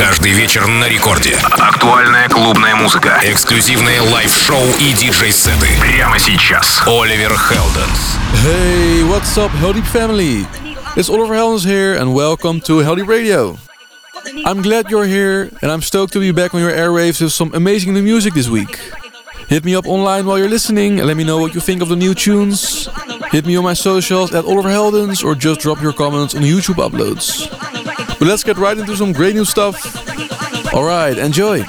Каждый вечер на рекорде. Актуальная клубная музыка. Эксклюзивные лайв-шоу и диджей-сеты. Прямо сейчас. Оливер Хелденс. Hey, what's up, Heldeep Family? It's Oliver Heldens here, and welcome to Heldeep Radio. I'm glad you're here, and I'm stoked to be back on your airwaves with some amazing new music this week. Hit me up online while you're listening and let me know what you think of the new tunes. Hit me on my socials at Oliver Heldens or just drop your comments on YouTube uploads. But let's get right into some great new stuff. Alright, enjoy.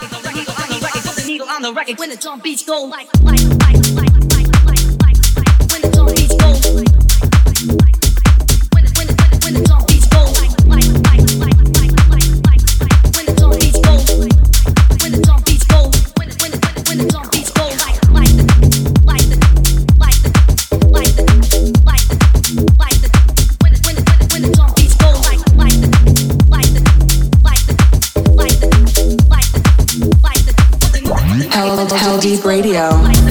Heldeep Radio.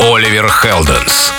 Оливер Хелденс.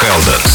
Helden.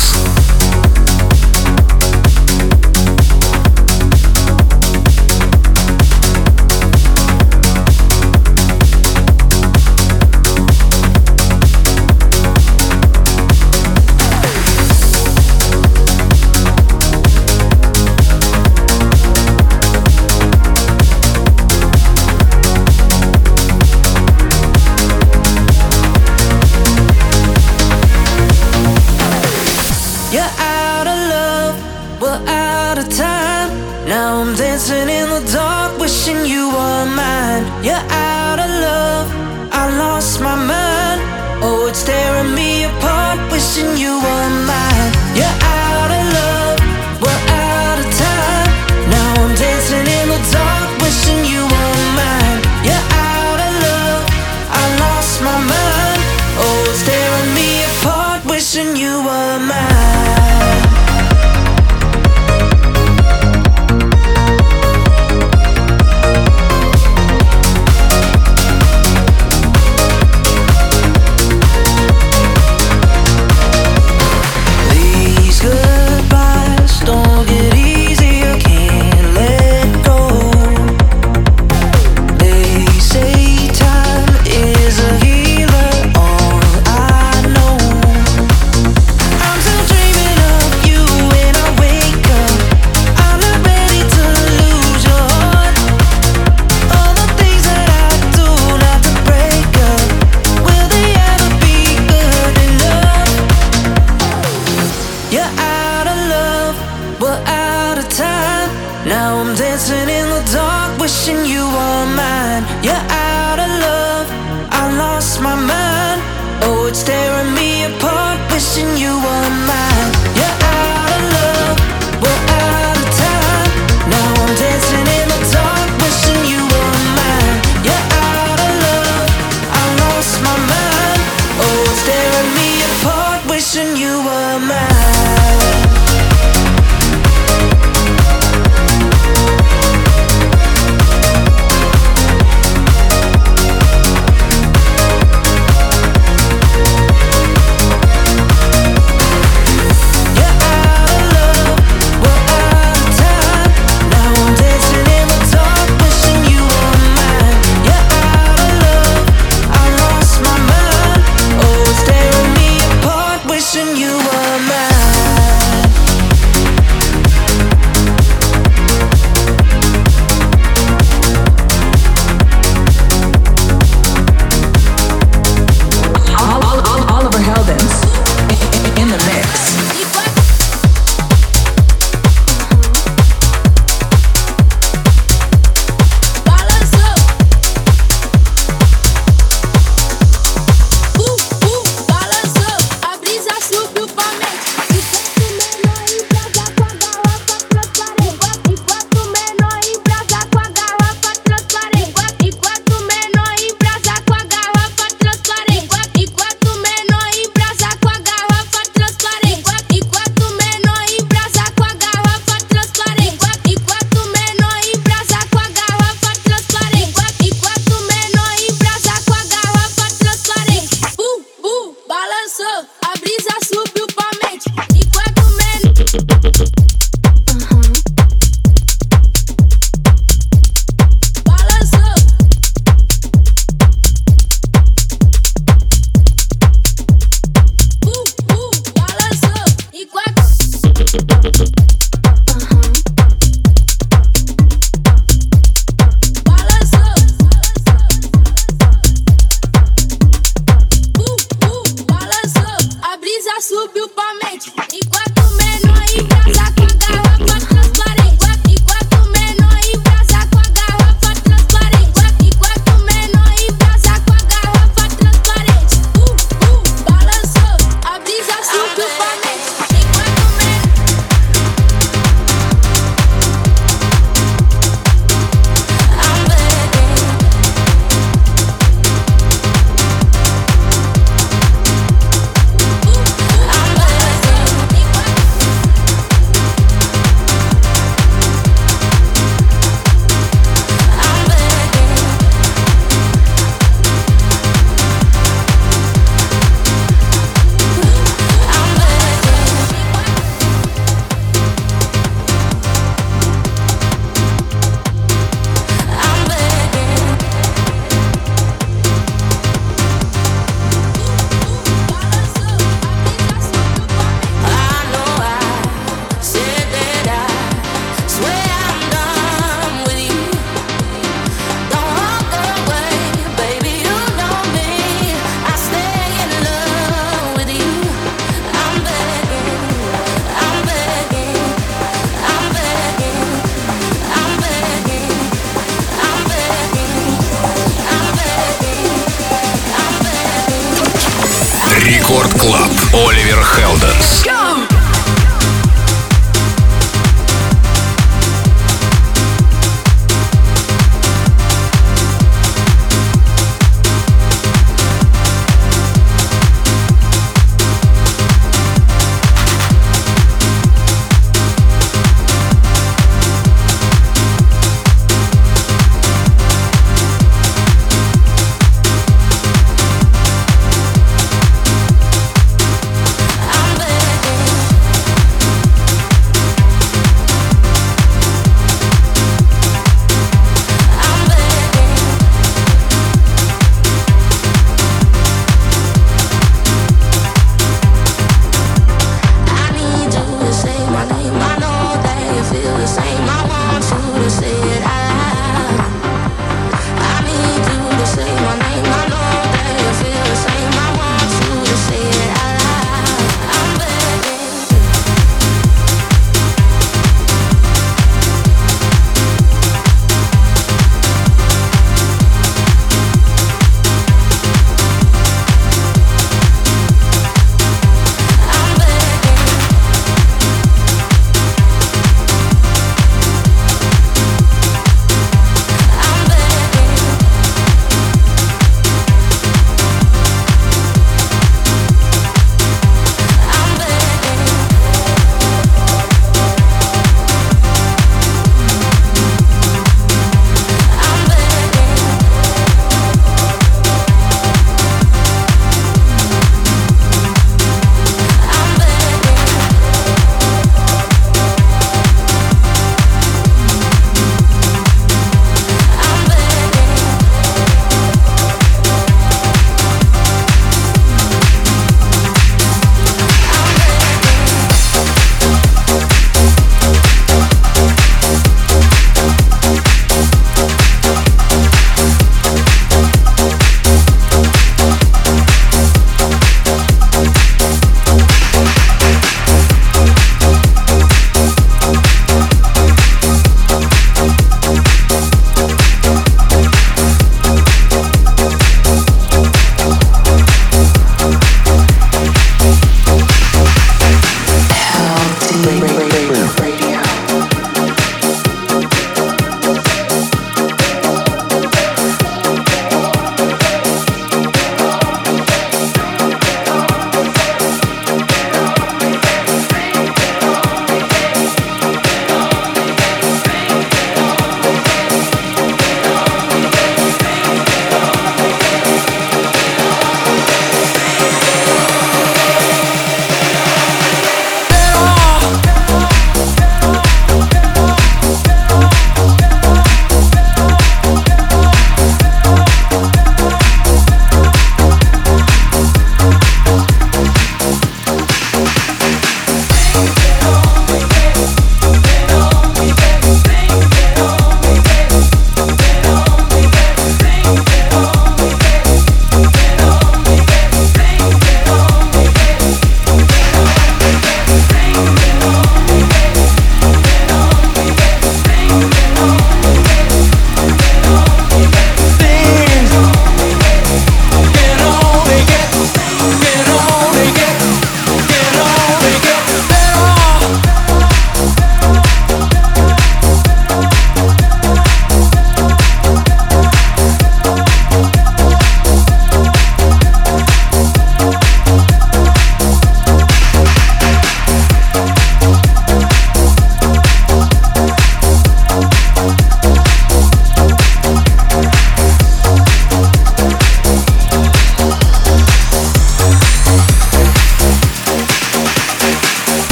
watching you Оливер Хелденс. Go!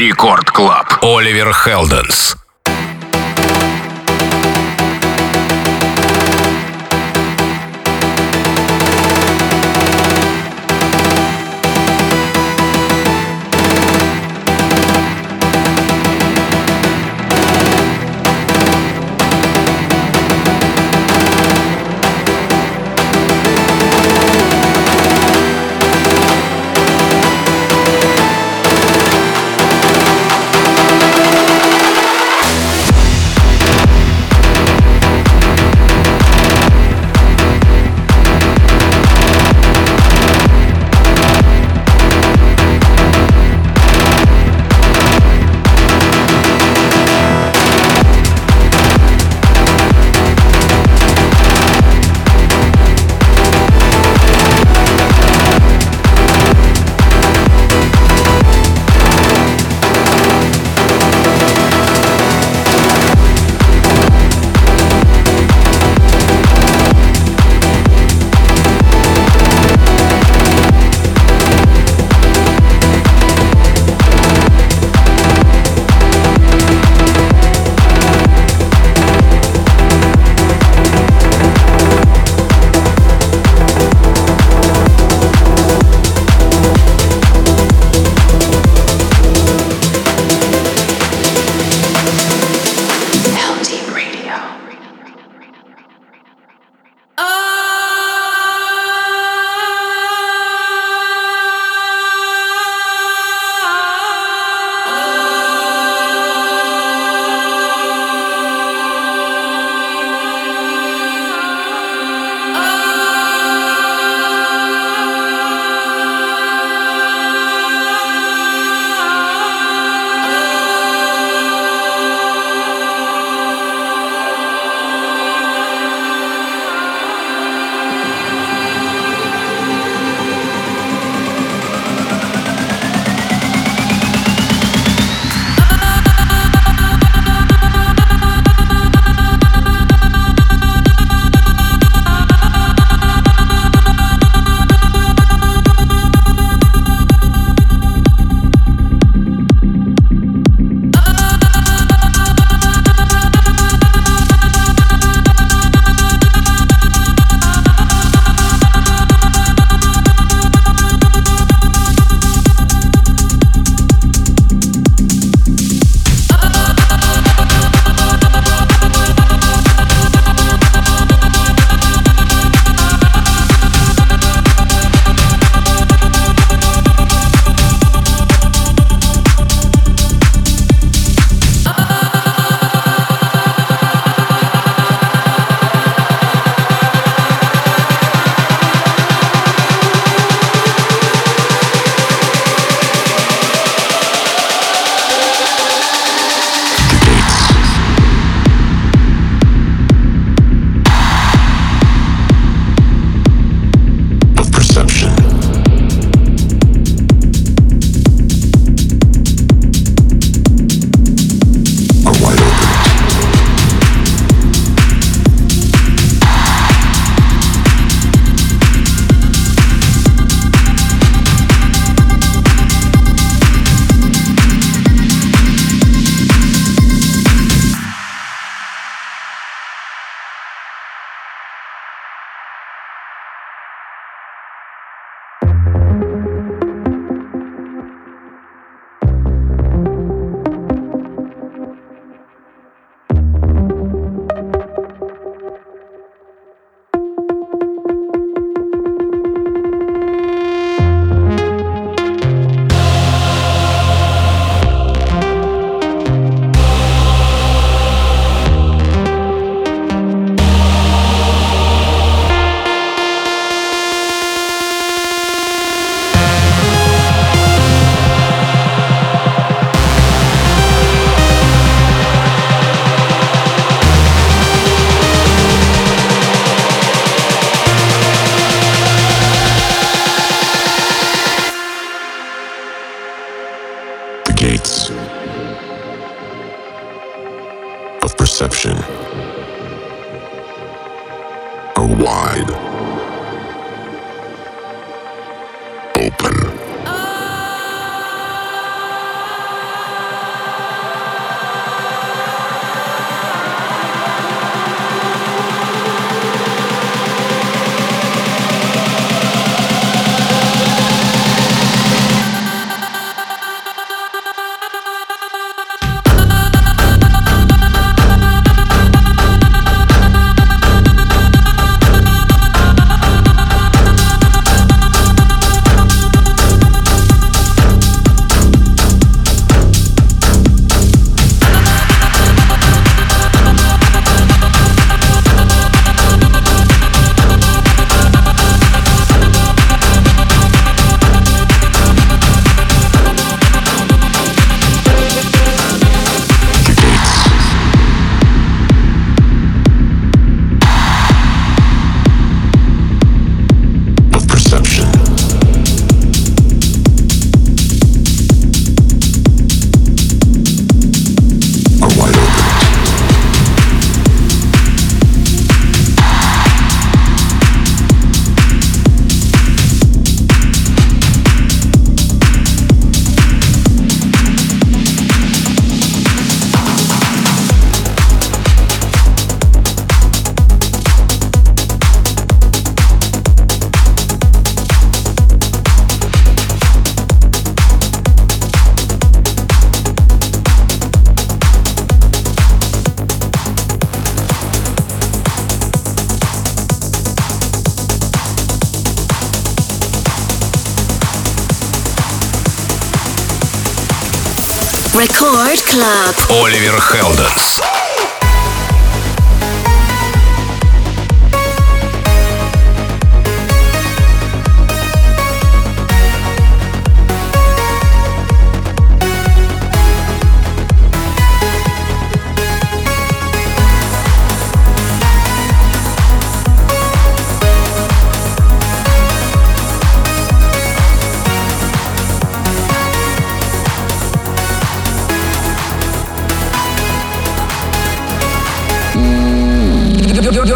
Рекорд Клаб. Оливер Хелденс. Оливер Хелденс.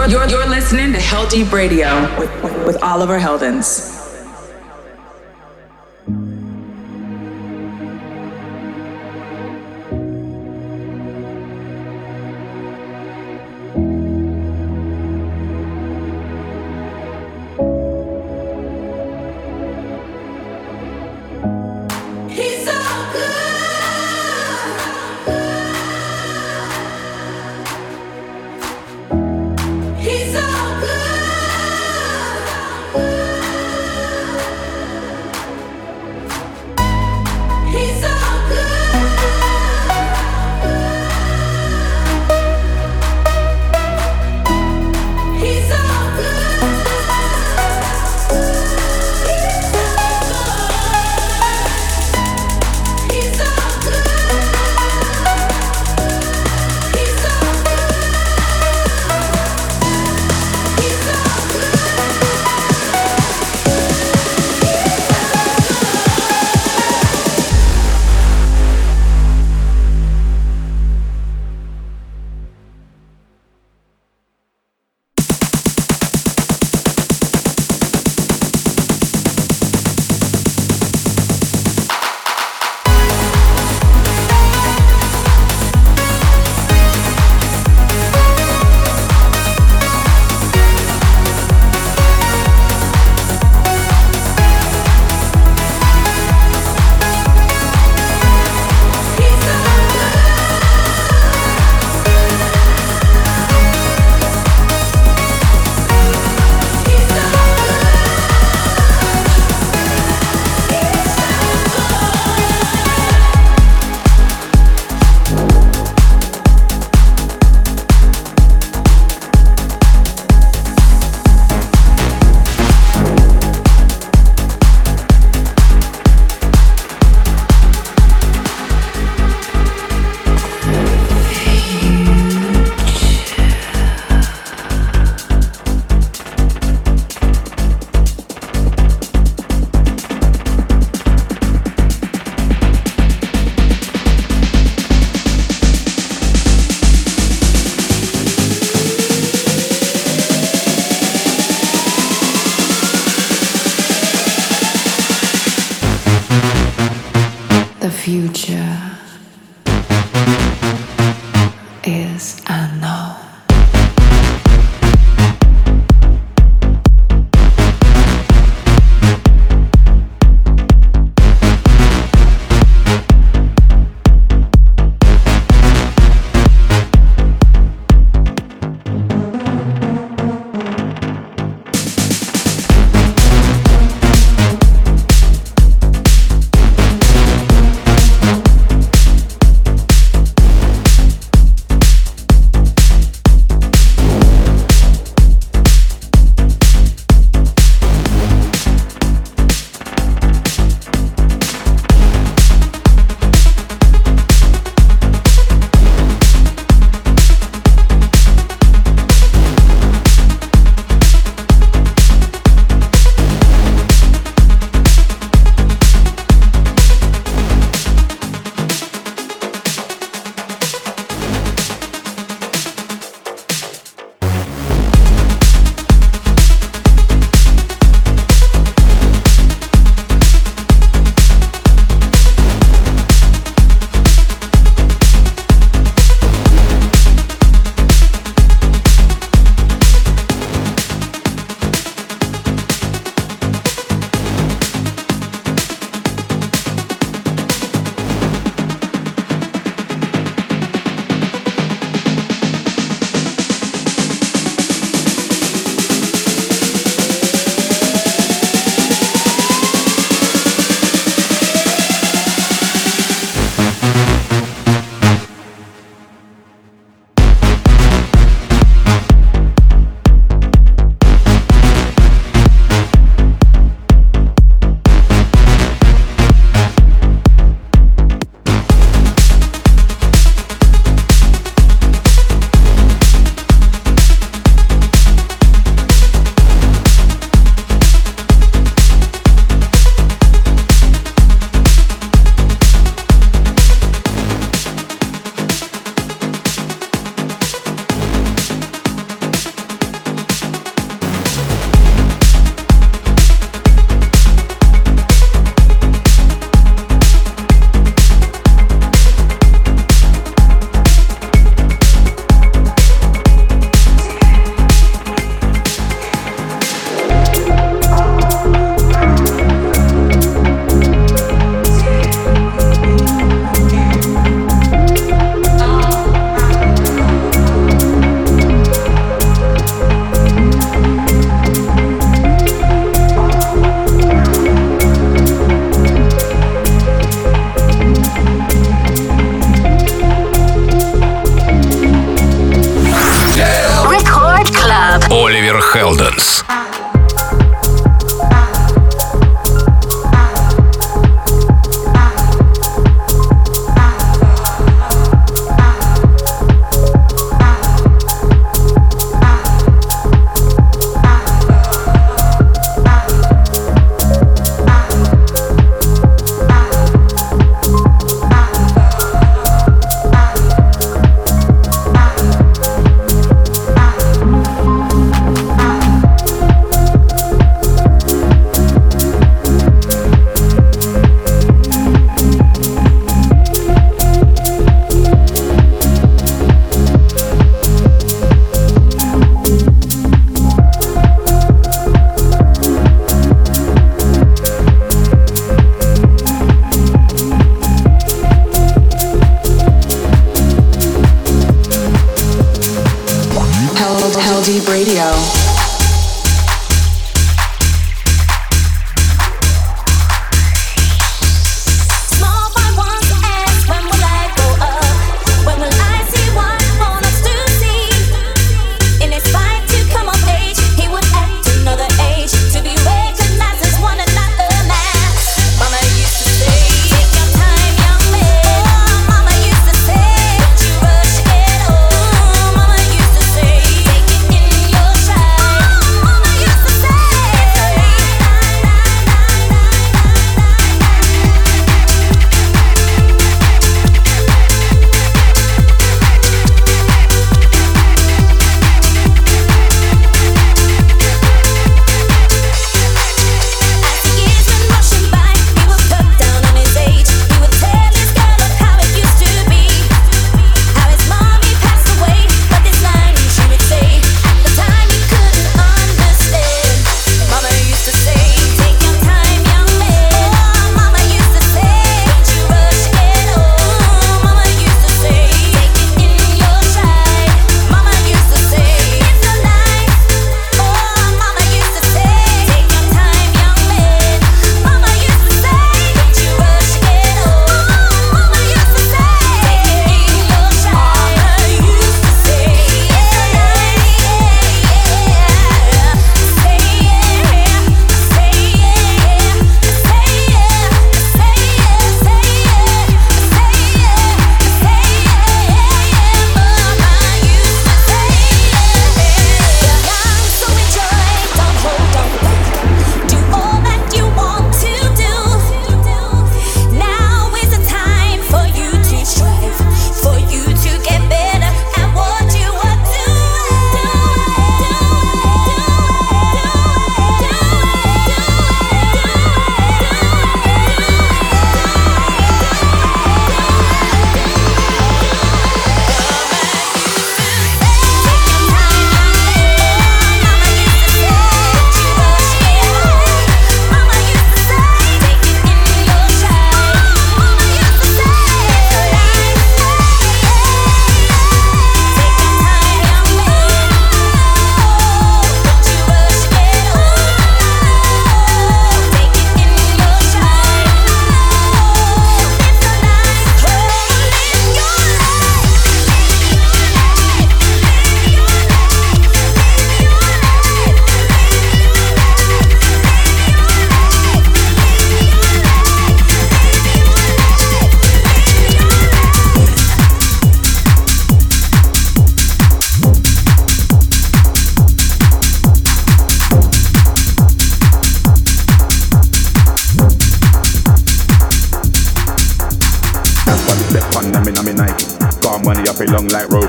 You're, you're, listening to Heldeep Radio with, with Oliver Heldens.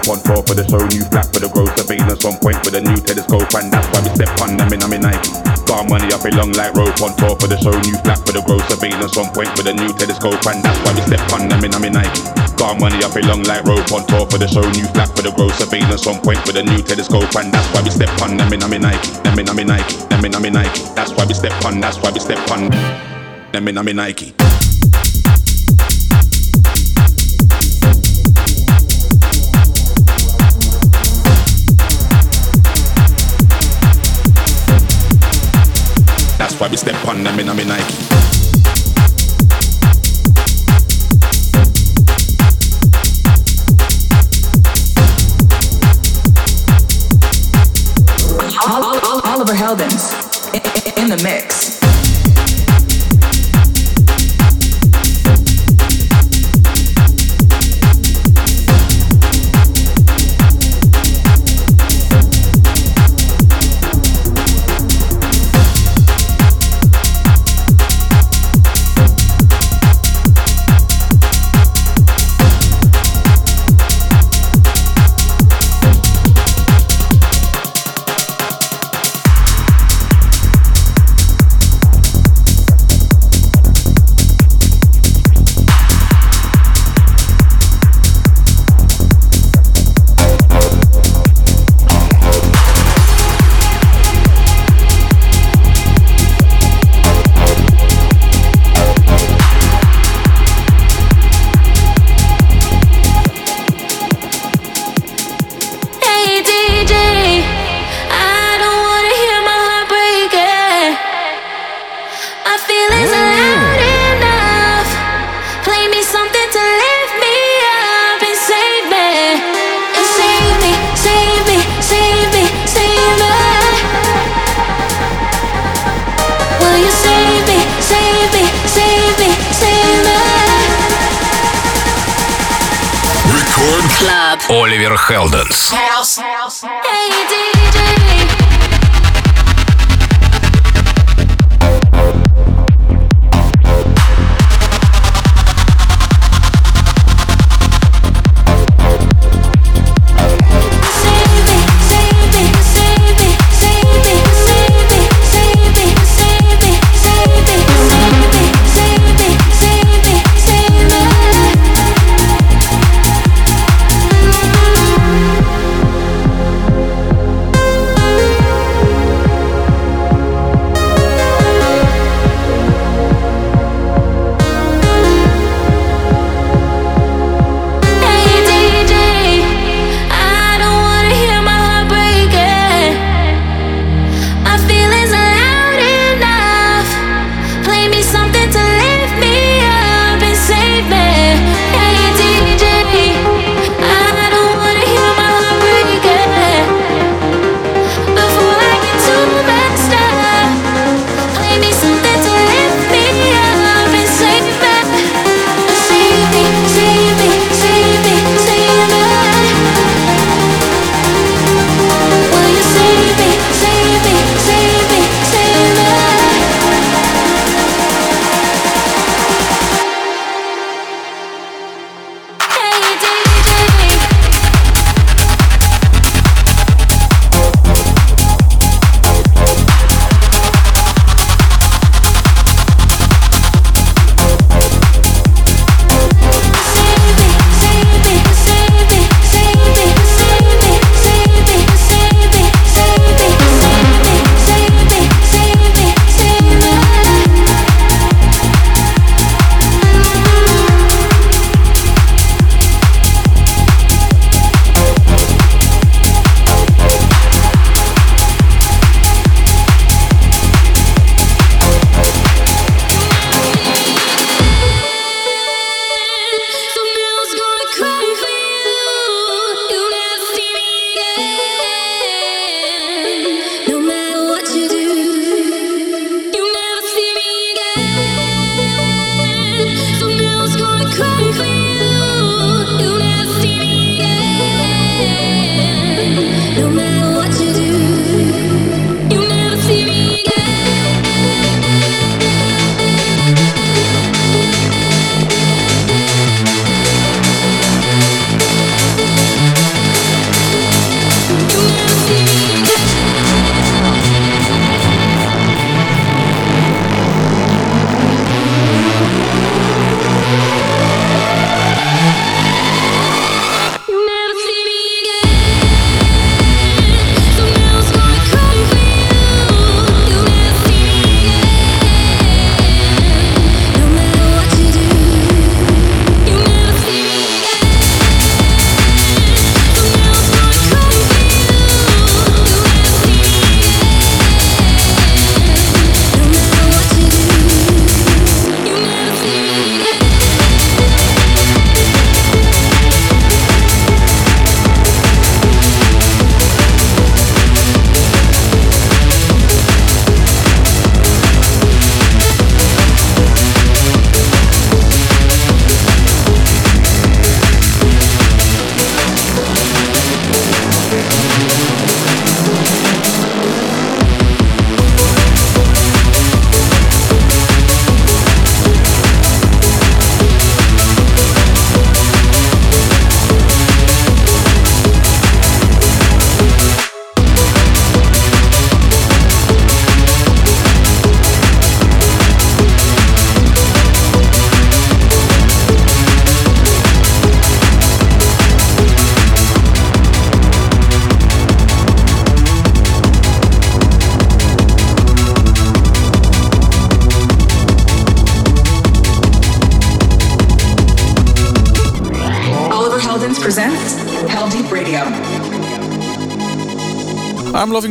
On tour for the show. New flat for the growth surveillance on point with a new telescope. And that's why we step on them in I'm in Nike. Got money up a long like rope on tour for the show. New flat for the growth surveillance on point with a new telescope. And that's why we step on them in I'm in Nike. Got money up a long like rope on tour for the show. New flat for the growth surveillance on point with a new telescope. And that's why we step on them in I'm in Nike. Them in I'm in Nike. Them in I'm in Nike. That's why we step on. That's why we step on. Them in I'm in Nike. Why we step on them in a Nike. Oliver Heldens in the mix.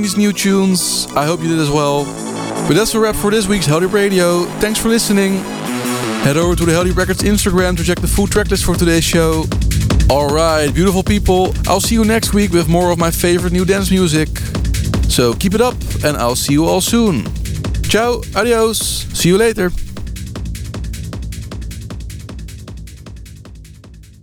These new tunes. I hope you did as well. But that's a wrap for this week's Heldeep Radio. Thanks for listening. Head over to the Heldeep Records Instagram to check the full tracklist for today's show. Alright, beautiful people. I'll see you next week with more of my favorite new dance music. So keep it up and I'll see you all soon. Ciao, adios, see you later.